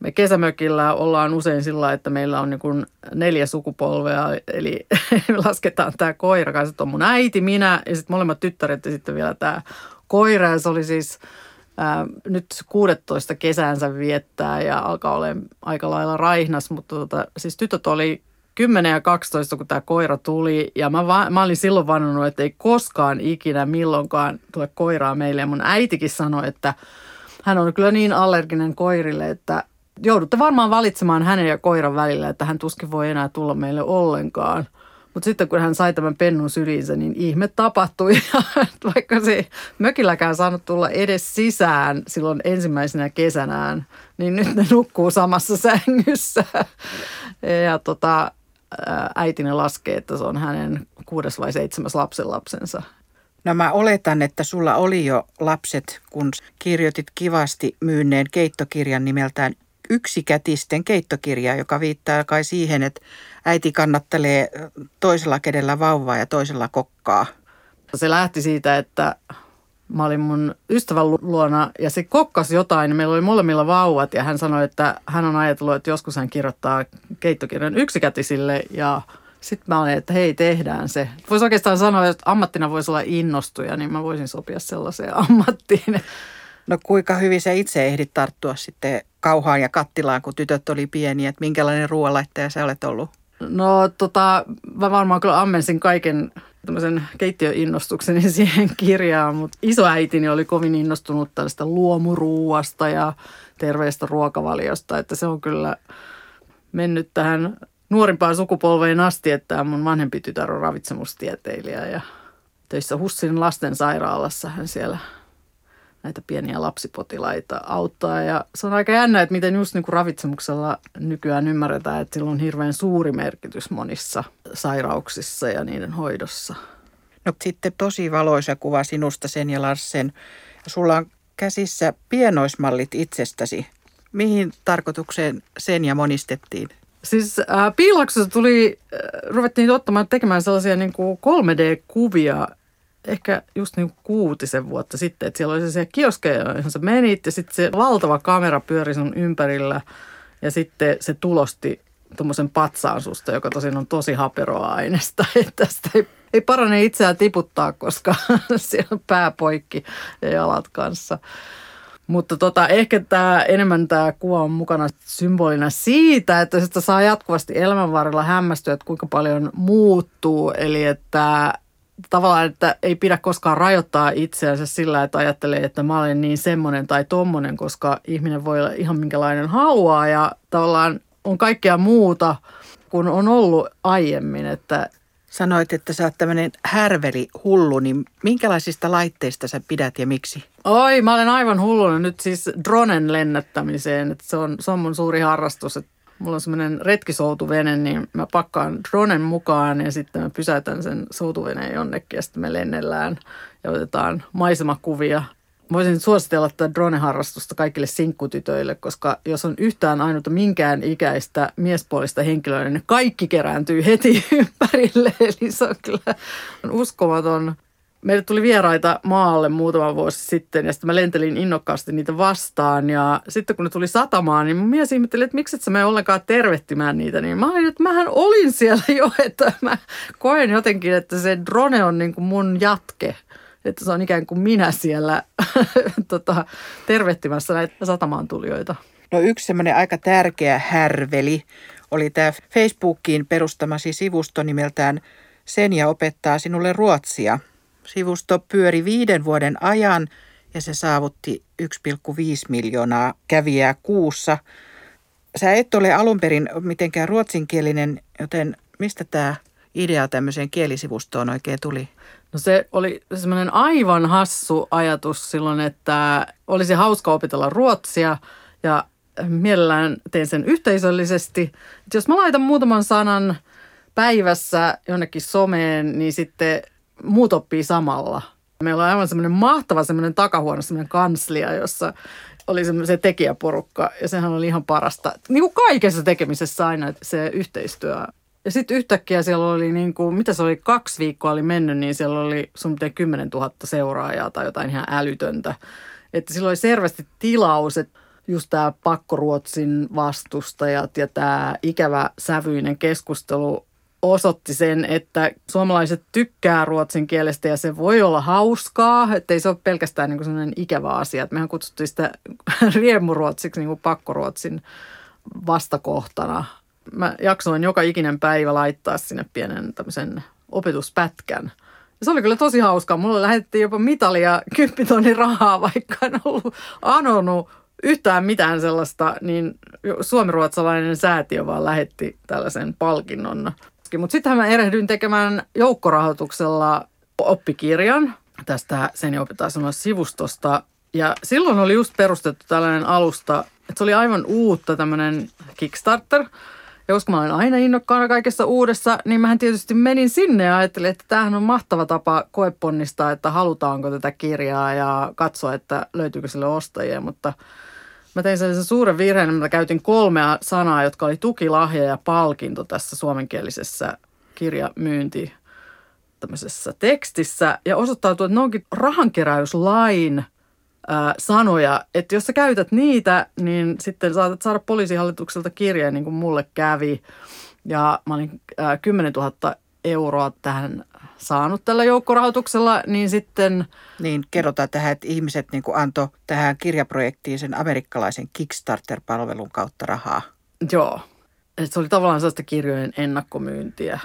Speaker 2: me kesämökillä ollaan usein sillä, että meillä on niin neljä sukupolvea, eli lasketaan tämä koira kanssa. on mun äiti, minä ja sitten molemmat tyttäret ja sitten vielä tämä koira. Ja se oli siis ää, nyt 16 kesäänsä viettää ja alkaa olla aika lailla raihnas, mutta tota, siis tytöt oli 10 ja 12, kun tämä koira tuli. Ja mä, va- mä olin silloin vannonut, että ei koskaan ikinä milloinkaan tule koiraa meille. Ja mun äitikin sanoi, että hän on kyllä niin allerginen koirille, että joudutte varmaan valitsemaan hänen ja koiran välillä, että hän tuskin voi enää tulla meille ollenkaan. Mutta sitten kun hän sai tämän pennun syliinsä, niin ihme tapahtui. vaikka se mökilläkään saanut tulla edes sisään silloin ensimmäisenä kesänään, niin nyt ne nukkuu samassa sängyssä. Ja tota, äitini laskee, että se on hänen kuudes vai seitsemäs lapsenlapsensa.
Speaker 3: No mä oletan, että sulla oli jo lapset, kun kirjoitit kivasti myynneen keittokirjan nimeltään yksikätisten keittokirja, joka viittaa kai siihen, että äiti kannattelee toisella kädellä vauvaa ja toisella kokkaa.
Speaker 2: Se lähti siitä, että mä olin mun ystävän luona ja se kokkas jotain. Meillä oli molemmilla vauvat ja hän sanoi, että hän on ajatellut, että joskus hän kirjoittaa keittokirjan yksikätisille ja sitten mä olin, että hei, tehdään se. Voisi oikeastaan sanoa, että ammattina voisi olla innostuja, niin mä voisin sopia sellaiseen ammattiin.
Speaker 3: No kuinka hyvin sä itse ehdit tarttua sitten kauhaan ja kattilaan, kun tytöt oli pieniä, että minkälainen ruoanlaittaja sä olet ollut?
Speaker 2: No tota, mä varmaan kyllä ammensin kaiken tämmöisen keittiöinnostukseni siihen kirjaan, mutta isoäitini oli kovin innostunut tällaista luomuruuasta ja terveestä ruokavaliosta, että se on kyllä mennyt tähän nuorimpaan sukupolveen asti, että mun vanhempi tytär on ravitsemustieteilijä ja töissä Hussin lastensairaalassa hän siellä – näitä pieniä lapsipotilaita auttaa. Ja se on aika jännä, että miten just niin kuin ravitsemuksella nykyään ymmärretään, että sillä on hirveän suuri merkitys monissa sairauksissa ja niiden hoidossa.
Speaker 3: No sitten tosi valoisa kuva sinusta sen ja Larsen. Sulla on käsissä pienoismallit itsestäsi. Mihin tarkoitukseen sen ja monistettiin?
Speaker 2: Siis äh, piilaksossa tuli, äh, ruvettiin ottamaan tekemään sellaisia niin kuin 3D-kuvia ehkä just niin kuutisen vuotta sitten, että siellä oli se kioskeja, johon sä menit ja sitten se valtava kamera pyöri sun ympärillä ja sitten se tulosti tuommoisen patsaan susta, joka tosin on tosi haperoa aineesta, että tästä ei, ei parane itseään tiputtaa, koska siellä on pää poikki ja jalat kanssa. Mutta tota, ehkä tämä, enemmän tämä kuva on mukana symbolina siitä, että sitä saa jatkuvasti elämän varrella hämmästyä, että kuinka paljon muuttuu. Eli että tavallaan, että ei pidä koskaan rajoittaa itseänsä sillä, että ajattelee, että mä olen niin semmoinen tai tommonen, koska ihminen voi olla ihan minkälainen haluaa ja tavallaan on kaikkea muuta kuin on ollut aiemmin, että
Speaker 3: Sanoit, että sä oot tämmöinen härveli hullu, niin minkälaisista laitteista sä pidät ja miksi?
Speaker 2: Oi, mä olen aivan hulluna nyt siis dronen lennättämiseen. Että se, on, se on mun suuri harrastus. Että mulla on semmoinen retkisoutuvene, niin mä pakkaan dronen mukaan ja sitten mä pysäytän sen soutuveneen jonnekin ja sitten me lennellään ja otetaan maisemakuvia. Voisin suositella tätä drone-harrastusta kaikille sinkkutytöille, koska jos on yhtään ainut minkään ikäistä miespuolista henkilöä, niin ne kaikki kerääntyy heti ympärille. Eli se on kyllä uskomaton meille tuli vieraita maalle muutama vuosi sitten ja sitten mä lentelin innokkaasti niitä vastaan. Ja sitten kun ne tuli satamaan, niin mun mies ihmetteli, että miksi et sä mene ollenkaan tervehtimään niitä. Niin mä olin, että mähän olin siellä jo, että mä koen jotenkin, että se drone on niin kuin mun jatke. Että se on ikään kuin minä siellä tota, tervehtimässä näitä satamaan tulijoita.
Speaker 3: No yksi semmoinen aika tärkeä härveli oli tämä Facebookiin perustamasi sivusto nimeltään Senja opettaa sinulle ruotsia. Sivusto pyöri viiden vuoden ajan ja se saavutti 1,5 miljoonaa kävijää kuussa. Sä et ole alun perin mitenkään ruotsinkielinen, joten mistä tämä idea tämmöiseen kielisivustoon oikein tuli?
Speaker 2: No se oli semmoinen aivan hassu ajatus silloin, että olisi hauska opetella ruotsia ja mielellään teen sen yhteisöllisesti. Että jos mä laitan muutaman sanan päivässä jonnekin someen, niin sitten muut oppii samalla. Meillä on aivan semmoinen mahtava semmoinen takahuone, semmoinen kanslia, jossa oli se tekijäporukka ja sehän oli ihan parasta. Niin kuin kaikessa tekemisessä aina se yhteistyö ja sitten yhtäkkiä siellä oli, niin kuin, mitä se oli, kaksi viikkoa oli mennyt, niin siellä oli sun pitäen 10 000 seuraajaa tai jotain ihan älytöntä. Että silloin oli selvästi tilaus, että just tämä pakkoruotsin vastustajat ja tämä ikävä sävyinen keskustelu osoitti sen, että suomalaiset tykkää ruotsin kielestä ja se voi olla hauskaa, että ei se ole pelkästään niin sellainen ikävä asia. Että mehän kutsuttiin sitä riemuruotsiksi niin kuin pakkoruotsin vastakohtana – mä jaksoin joka ikinen päivä laittaa sinne pienen tämmöisen opetuspätkän. Se oli kyllä tosi hauskaa. Mulle lähetettiin jopa mitalia kymppitonnin rahaa, vaikka en ollut anonut yhtään mitään sellaista, niin suomiruotsalainen säätiö vaan lähetti tällaisen palkinnon. Mutta sitten mä erehdyin tekemään joukkorahoituksella oppikirjan tästä sen sanoa sivustosta. Ja silloin oli just perustettu tällainen alusta, että se oli aivan uutta tämmöinen Kickstarter – ja koska mä olen aina innokkaana kaikessa uudessa, niin mähän tietysti menin sinne ja ajattelin, että tämähän on mahtava tapa koeponnistaa, että halutaanko tätä kirjaa ja katsoa, että löytyykö sille ostajia. Mutta mä tein sellaisen suuren virheen, että mä käytin kolmea sanaa, jotka oli tukilahja ja palkinto tässä suomenkielisessä kirjamyynti tämmöisessä tekstissä. Ja osoittautui, että ne onkin rahankeräyslain – ää, sanoja, että jos sä käytät niitä, niin sitten saatat saada poliisihallitukselta kirjeen, niin kuin mulle kävi. Ja mä olin ää, 10 000 euroa tähän saanut tällä joukkorahoituksella, niin sitten...
Speaker 3: Niin, kerrotaan tähän, että ihmiset niin antoi tähän kirjaprojektiin sen amerikkalaisen Kickstarter-palvelun kautta rahaa.
Speaker 2: Joo. että se oli tavallaan sellaista kirjojen ennakkomyyntiä.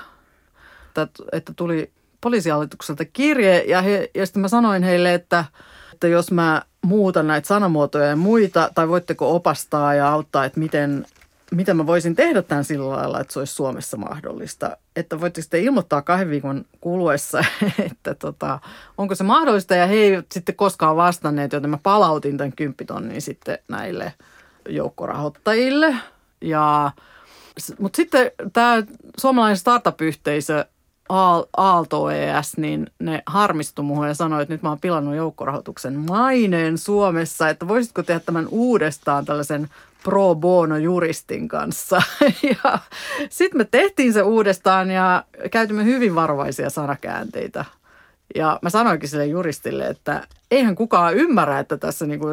Speaker 2: Että, että tuli poliisihallitukselta kirje ja, he, ja sitten mä sanoin heille, että – että jos mä muutan näitä sanamuotoja ja muita, tai voitteko opastaa ja auttaa, että miten, miten mä voisin tehdä tämän sillä lailla, että se olisi Suomessa mahdollista. Että voitte sitten ilmoittaa kahden viikon kuluessa, että tota, onko se mahdollista, ja he ei sitten koskaan vastanneet, joten mä palautin tämän kymppitonnin sitten näille joukkorahoittajille. Ja, mutta sitten tämä suomalainen startup-yhteisö Aalto ES, niin ne harmistu muuhun ja sanoi, että nyt mä oon pilannut joukkorahoituksen maineen Suomessa, että voisitko tehdä tämän uudestaan tällaisen pro bono juristin kanssa. Ja sitten me tehtiin se uudestaan ja käytimme hyvin varovaisia sanakäänteitä. Ja mä sanoinkin sille juristille, että eihän kukaan ymmärrä, että tässä niinku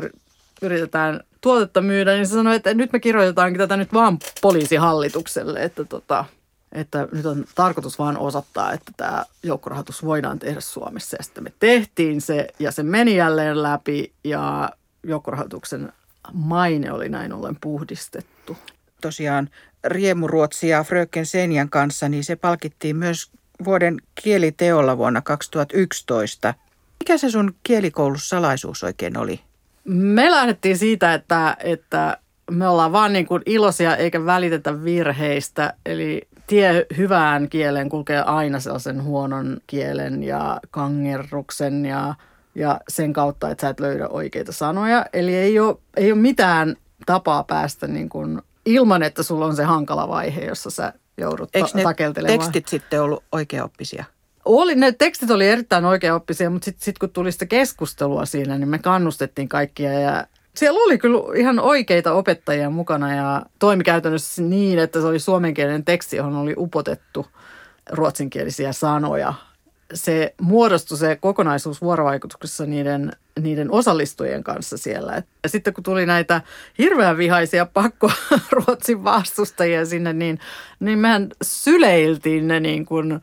Speaker 2: yritetään tuotetta myydä, niin se sanoi, että nyt me kirjoitetaankin tätä nyt vaan poliisihallitukselle, että tota, että nyt on tarkoitus vaan osoittaa, että tämä joukkorahoitus voidaan tehdä Suomessa. Ja sitten me tehtiin se ja se meni jälleen läpi ja joukkorahoituksen maine oli näin ollen puhdistettu.
Speaker 3: Tosiaan Riemuruotsia Fröken Senjan kanssa, niin se palkittiin myös vuoden kieliteolla vuonna 2011. Mikä se sun kielikoulussalaisuus oikein oli?
Speaker 2: Me lähdettiin siitä, että, että me ollaan vaan niin kuin iloisia eikä välitetä virheistä. Eli tie hyvään kieleen kulkee aina sellaisen huonon kielen ja kangerruksen ja, ja sen kautta, että sä et löydä oikeita sanoja. Eli ei ole, ei ole mitään tapaa päästä niin kuin ilman, että sulla on se hankala vaihe, jossa sä joudut Eikö ta- takeltelemaan.
Speaker 3: tekstit sitten ollut oikeaoppisia?
Speaker 2: Oli, ne tekstit oli erittäin oikeaoppisia, mutta sitten sit kun tuli sitä keskustelua siinä, niin me kannustettiin kaikkia ja siellä oli kyllä ihan oikeita opettajia mukana ja toimi käytännössä niin, että se oli suomenkielinen teksti, johon oli upotettu ruotsinkielisiä sanoja. Se muodostui se kokonaisuus vuorovaikutuksessa niiden, niiden osallistujien kanssa siellä. Ja sitten kun tuli näitä hirveän vihaisia pakko ruotsin vastustajia sinne, niin, niin mehän syleiltiin ne niin kuin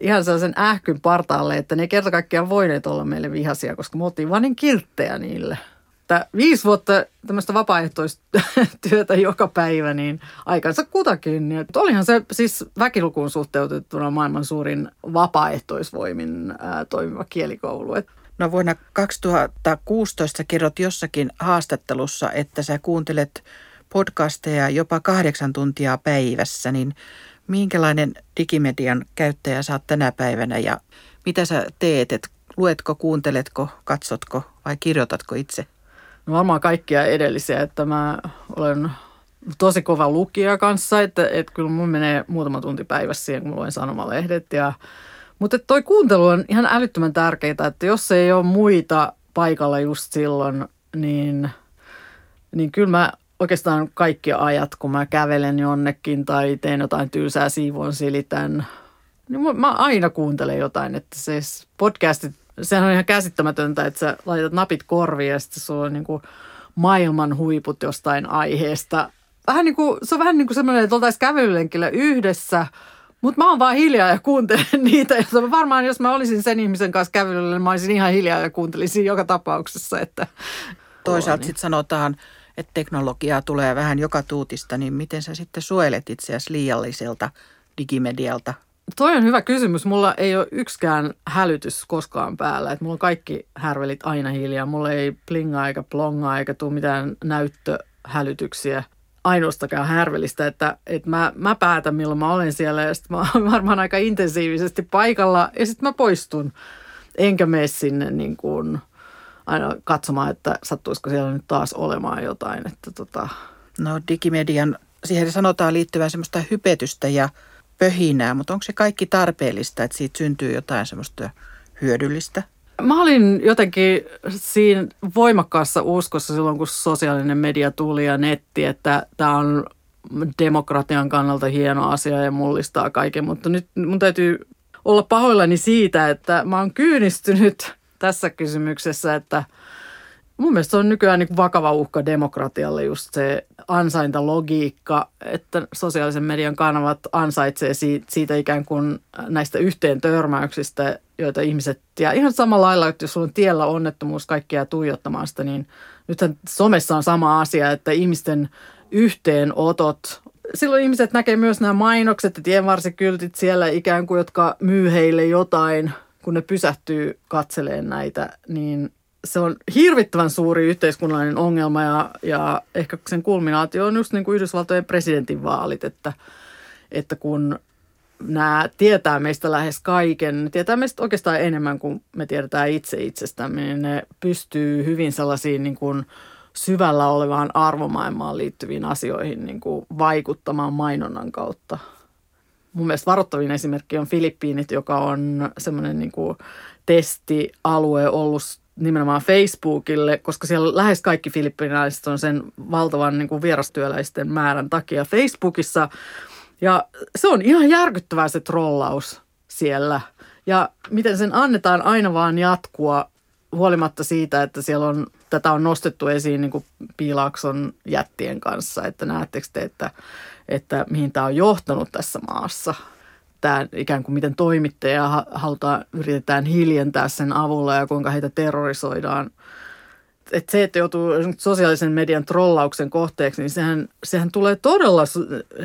Speaker 2: ihan sellaisen ähkyn partaalle, että ne ei kerta kaikkiaan voineet olla meille vihaisia, koska me oltiin vaan niin kilttejä niille – että viisi vuotta tämmöistä vapaaehtoistyötä joka päivä, niin aikansa kutakin. Ja olihan se siis väkilukuun suhteutettuna maailman suurin vapaaehtoisvoimin ää, toimiva kielikoulu. Et
Speaker 3: No vuonna 2016 kerrot jossakin haastattelussa, että sä kuuntelet podcasteja jopa kahdeksan tuntia päivässä, niin minkälainen digimedian käyttäjä saat tänä päivänä ja mitä sä teet? Et luetko, kuunteletko, katsotko vai kirjoitatko itse?
Speaker 2: No varmaan kaikkia edellisiä, että mä olen tosi kova lukija kanssa, että, että kyllä mun menee muutama tunti päivässä siihen, kun mä luen sanomalehdet. Ja, mutta toi kuuntelu on ihan älyttömän tärkeää, että jos ei ole muita paikalla just silloin, niin, niin kyllä mä oikeastaan kaikki ajat, kun mä kävelen jonnekin tai teen jotain tylsää siivoon silitän, niin mä aina kuuntelen jotain, että siis podcastit, sehän on ihan käsittämätöntä, että sä laitat napit korviin ja sitten sulla on niin kuin maailman huiput jostain aiheesta. Vähän niin kuin, se on vähän niin kuin semmoinen, että oltaisiin kävelylenkillä yhdessä, mutta mä oon vaan hiljaa ja kuuntelen niitä. Ja varmaan jos mä olisin sen ihmisen kanssa kävelyllä, niin mä olisin ihan hiljaa ja kuuntelisin joka tapauksessa. Että,
Speaker 3: Toisaalta niin. sitten sanotaan, että teknologiaa tulee vähän joka tuutista, niin miten sä sitten suojelet itseäsi liialliselta digimedialta?
Speaker 2: Toi on hyvä kysymys. Mulla ei ole yksikään hälytys koskaan päällä. Et mulla on kaikki härvelit aina hiljaa. Mulla ei plingaa eikä plongaa eikä tule mitään näyttöhälytyksiä ainoastakaan härvelistä, että, että mä, mä päätän milloin mä olen siellä ja sitten mä olen varmaan aika intensiivisesti paikalla ja sitten mä poistun. Enkä mene sinne niin kuin – aina katsomaan, että sattuisiko siellä nyt taas olemaan jotain. Että tota.
Speaker 3: No digimedian, siihen sanotaan liittyvää semmoista hypetystä ja pöhinää, mutta onko se kaikki tarpeellista, että siitä syntyy jotain semmoista hyödyllistä?
Speaker 2: Mä olin jotenkin siinä voimakkaassa uskossa silloin, kun sosiaalinen media tuli ja netti, että tämä on demokratian kannalta hieno asia ja mullistaa kaiken, mutta nyt mun täytyy olla pahoillani siitä, että mä oon kyynistynyt tässä kysymyksessä, että mun mielestä se on nykyään niin vakava uhka demokratialle just se ansaintalogiikka, että sosiaalisen median kanavat ansaitsee siitä ikään kuin näistä yhteen törmäyksistä, joita ihmiset, ja ihan samalla lailla, että jos sulla on tiellä onnettomuus kaikkia tuijottamaan sitä, niin nythän somessa on sama asia, että ihmisten yhteenotot silloin ihmiset näkee myös nämä mainokset ja tienvarsikyltit siellä ikään kuin, jotka myy heille jotain – kun ne pysähtyy katseleen näitä, niin se on hirvittävän suuri yhteiskunnallinen ongelma ja, ja ehkä sen kulminaatio on just niin kuin Yhdysvaltojen presidentinvaalit, että, että kun nämä tietää meistä lähes kaiken, ne tietää meistä oikeastaan enemmän kuin me tiedetään itse itsestämme, niin ne pystyy hyvin sellaisiin niin kuin syvällä olevaan arvomaailmaan liittyviin asioihin niin kuin vaikuttamaan mainonnan kautta. Mun mielestä varoittavin esimerkki on Filippiinit, joka on semmoinen niin testialue ollut nimenomaan Facebookille, koska siellä lähes kaikki filippiinalaiset on sen valtavan niin kuin vierastyöläisten määrän takia Facebookissa. Ja se on ihan järkyttävää se trollaus siellä. Ja miten sen annetaan aina vaan jatkua huolimatta siitä, että siellä on, tätä on nostettu esiin niin kuin Piilakson jättien kanssa, että näettekö te, että että mihin tämä on johtanut tässä maassa. Tämä ikään kuin miten toimittajia halutaan, yritetään hiljentää sen avulla ja kuinka heitä terrorisoidaan. Että se, että joutuu sosiaalisen median trollauksen kohteeksi, niin sehän, sehän tulee todella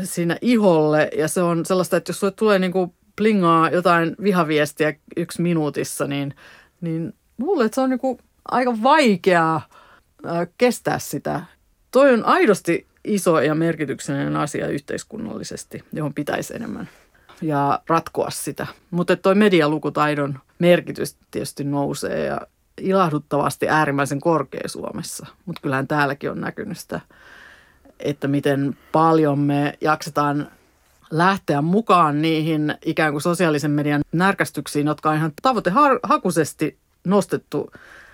Speaker 2: siinä iholle ja se on sellaista, että jos sulle tulee niin kuin plingaa jotain vihaviestiä yksi minuutissa, niin, niin luulen, että se on niin kuin aika vaikeaa kestää sitä. Toi on aidosti iso ja merkityksellinen asia yhteiskunnallisesti, johon pitäisi enemmän ja ratkoa sitä. Mutta tuo medialukutaidon merkitys tietysti nousee ja ilahduttavasti äärimmäisen korkea Suomessa. Mutta kyllähän täälläkin on näkynyt sitä, että miten paljon me jaksetaan lähteä mukaan niihin ikään kuin sosiaalisen median närkästyksiin, jotka on ihan tavoitehakuisesti nostettu,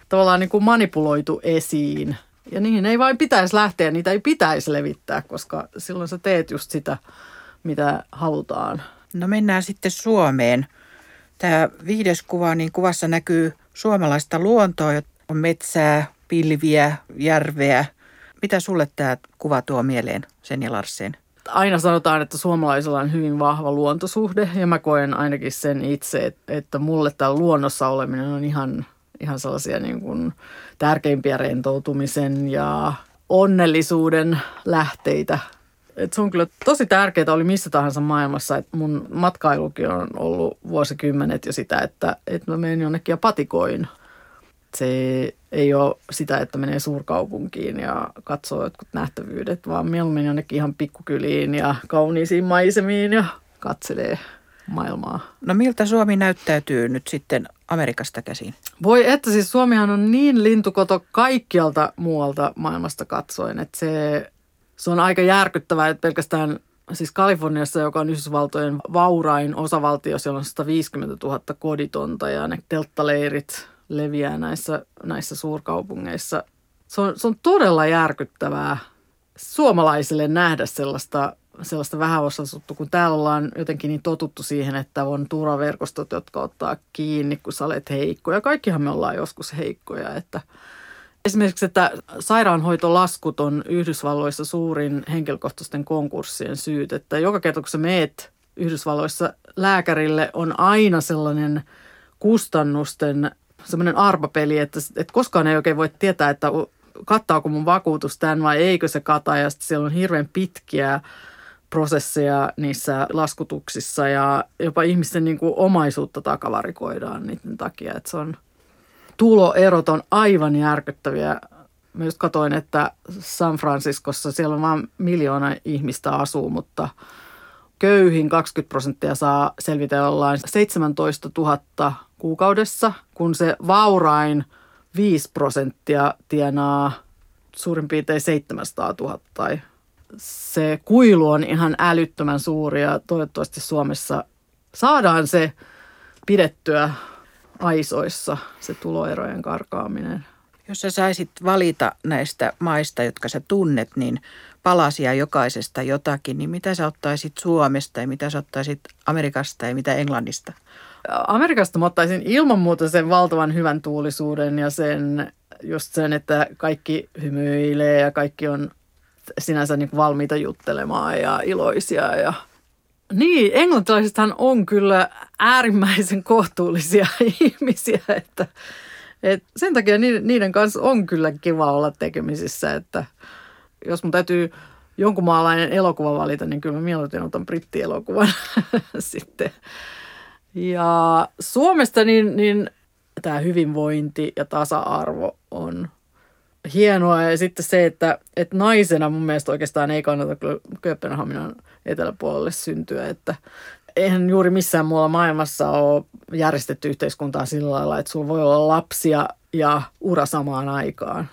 Speaker 2: tavallaan niin kuin manipuloitu esiin ja niihin ei vain pitäisi lähteä, niitä ei pitäisi levittää, koska silloin sä teet just sitä, mitä halutaan.
Speaker 3: No mennään sitten Suomeen. Tämä viides kuva, niin kuvassa näkyy suomalaista luontoa, on metsää, pilviä, järveä. Mitä sulle tämä kuva tuo mieleen, sen ja Larsen?
Speaker 2: Aina sanotaan, että suomalaisilla on hyvin vahva luontosuhde ja mä koen ainakin sen itse, että mulle tämä luonnossa oleminen on ihan ihan sellaisia niin kuin tärkeimpiä rentoutumisen ja onnellisuuden lähteitä. Et se on kyllä tosi tärkeää, oli missä tahansa maailmassa. Et mun matkailukin on ollut vuosikymmenet jo sitä, että, että mä menen jonnekin ja patikoin. Se ei ole sitä, että menee suurkaupunkiin ja katsoo jotkut nähtävyydet, vaan mieluummin jonnekin ihan pikkukyliin ja kauniisiin maisemiin ja katselee maailmaa.
Speaker 3: No miltä Suomi näyttäytyy nyt sitten Amerikasta käsin?
Speaker 2: Voi että siis Suomihan on niin lintukoto kaikkialta muualta maailmasta katsoen, että se, se on aika järkyttävää, että pelkästään siis Kaliforniassa, joka on Yhdysvaltojen vaurain osavaltio, siellä on 150 000 koditonta ja ne telttaleirit leviää näissä, näissä suurkaupungeissa. Se on, se on todella järkyttävää suomalaisille nähdä sellaista sellaista vähäosaisuutta, kun täällä ollaan jotenkin niin totuttu siihen, että on turvaverkostot, jotka ottaa kiinni, kun sä olet heikko. Ja kaikkihan me ollaan joskus heikkoja. Että esimerkiksi, että sairaanhoitolaskut on Yhdysvalloissa suurin henkilökohtaisten konkurssien syyt. Että joka kerta, kun sä meet Yhdysvalloissa lääkärille, on aina sellainen kustannusten semmoinen arpapeli, että, että koskaan ei oikein voi tietää, että kattaako mun vakuutus tämän vai eikö se kata. Ja sitten siellä on hirveän pitkiä prosesseja niissä laskutuksissa ja jopa ihmisten niin kuin omaisuutta takavarikoidaan niiden takia, että se on tuloerot on aivan järkyttäviä. Mä just katsoin, että San Franciscossa siellä on vain miljoona ihmistä asuu, mutta köyhin 20 prosenttia saa selvitä jollain 17 000 kuukaudessa, kun se vaurain 5 prosenttia tienaa suurin piirtein 700 000 tai se kuilu on ihan älyttömän suuri ja toivottavasti Suomessa saadaan se pidettyä aisoissa, se tuloerojen karkaaminen.
Speaker 3: Jos sä saisit valita näistä maista, jotka sä tunnet, niin palasia jokaisesta jotakin, niin mitä sä ottaisit Suomesta ja mitä sä ottaisit Amerikasta ja mitä Englannista?
Speaker 2: Amerikasta mä ottaisin ilman muuta sen valtavan hyvän tuulisuuden ja sen, just sen, että kaikki hymyilee ja kaikki on sinänsä niin valmiita juttelemaan ja iloisia. Ja... Niin, englantilaisethan on kyllä äärimmäisen kohtuullisia ihmisiä, että, että sen takia niiden, niiden kanssa on kyllä kiva olla tekemisissä, että jos mun täytyy jonkun maalainen elokuva valita, niin kyllä mä mieluiten otan brittielokuvan sitten. Ja Suomesta niin, niin tämä hyvinvointi ja tasa-arvo on hienoa. Ja sitten se, että, että naisena mun mielestä oikeastaan ei kannata Kööpenhaminan eteläpuolelle syntyä, että eihän juuri missään muualla maailmassa ole järjestetty yhteiskuntaa sillä lailla, että sulla voi olla lapsia ja ura samaan aikaan.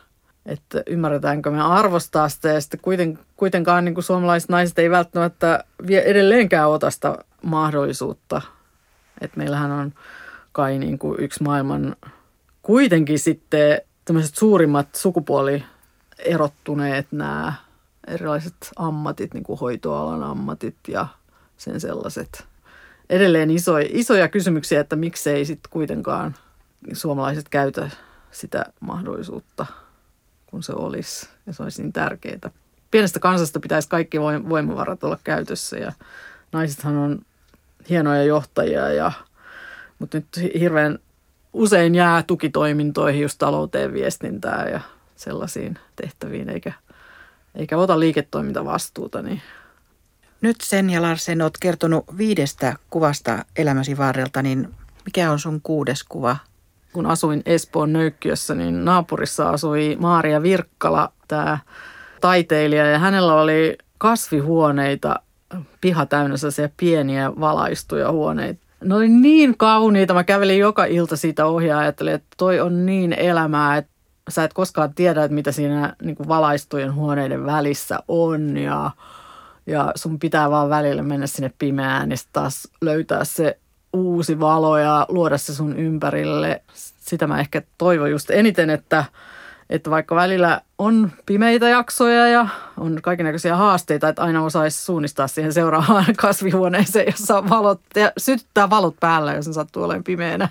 Speaker 2: Että ymmärretäänkö me arvostaa sitä ja sitten kuiten, kuitenkaan niin kuin suomalaiset naiset ei välttämättä vie edelleenkään ota sitä mahdollisuutta. Että meillähän on kai niin kuin yksi maailman kuitenkin sitten tämmöiset suurimmat sukupuoli erottuneet nämä erilaiset ammatit, niin kuin hoitoalan ammatit ja sen sellaiset. Edelleen iso, isoja kysymyksiä, että miksei sitten kuitenkaan suomalaiset käytä sitä mahdollisuutta, kun se olisi. Ja se olisi niin tärkeää. Pienestä kansasta pitäisi kaikki voimavarat olla käytössä ja naisethan on hienoja johtajia, ja, mutta nyt hirveän usein jää tukitoimintoihin just talouteen, viestintään ja sellaisiin tehtäviin, eikä, eikä ota liiketoimintavastuuta. Niin.
Speaker 3: Nyt sen ja Larsen olet kertonut viidestä kuvasta elämäsi varrelta, niin mikä on sun kuudes kuva?
Speaker 2: Kun asuin Espoon Nöykkiössä, niin naapurissa asui Maaria Virkkala, tämä taiteilija, ja hänellä oli kasvihuoneita, piha täynnä sellaisia pieniä valaistuja huoneita ne oli niin kauniita. Mä kävelin joka ilta siitä ohi ja ajattelin, että toi on niin elämää, että sä et koskaan tiedä, että mitä siinä niin valaistujen huoneiden välissä on ja, ja sun pitää vaan välillä mennä sinne pimeään ja taas löytää se uusi valo ja luoda se sun ympärille. Sitä mä ehkä toivon just eniten, että – että vaikka välillä on pimeitä jaksoja ja on kaikenlaisia haasteita, että aina osaisi suunnistaa siihen seuraavaan kasvihuoneeseen, jossa on valot ja sytyttää valot päällä, jos se sattuu olemaan pimeänä.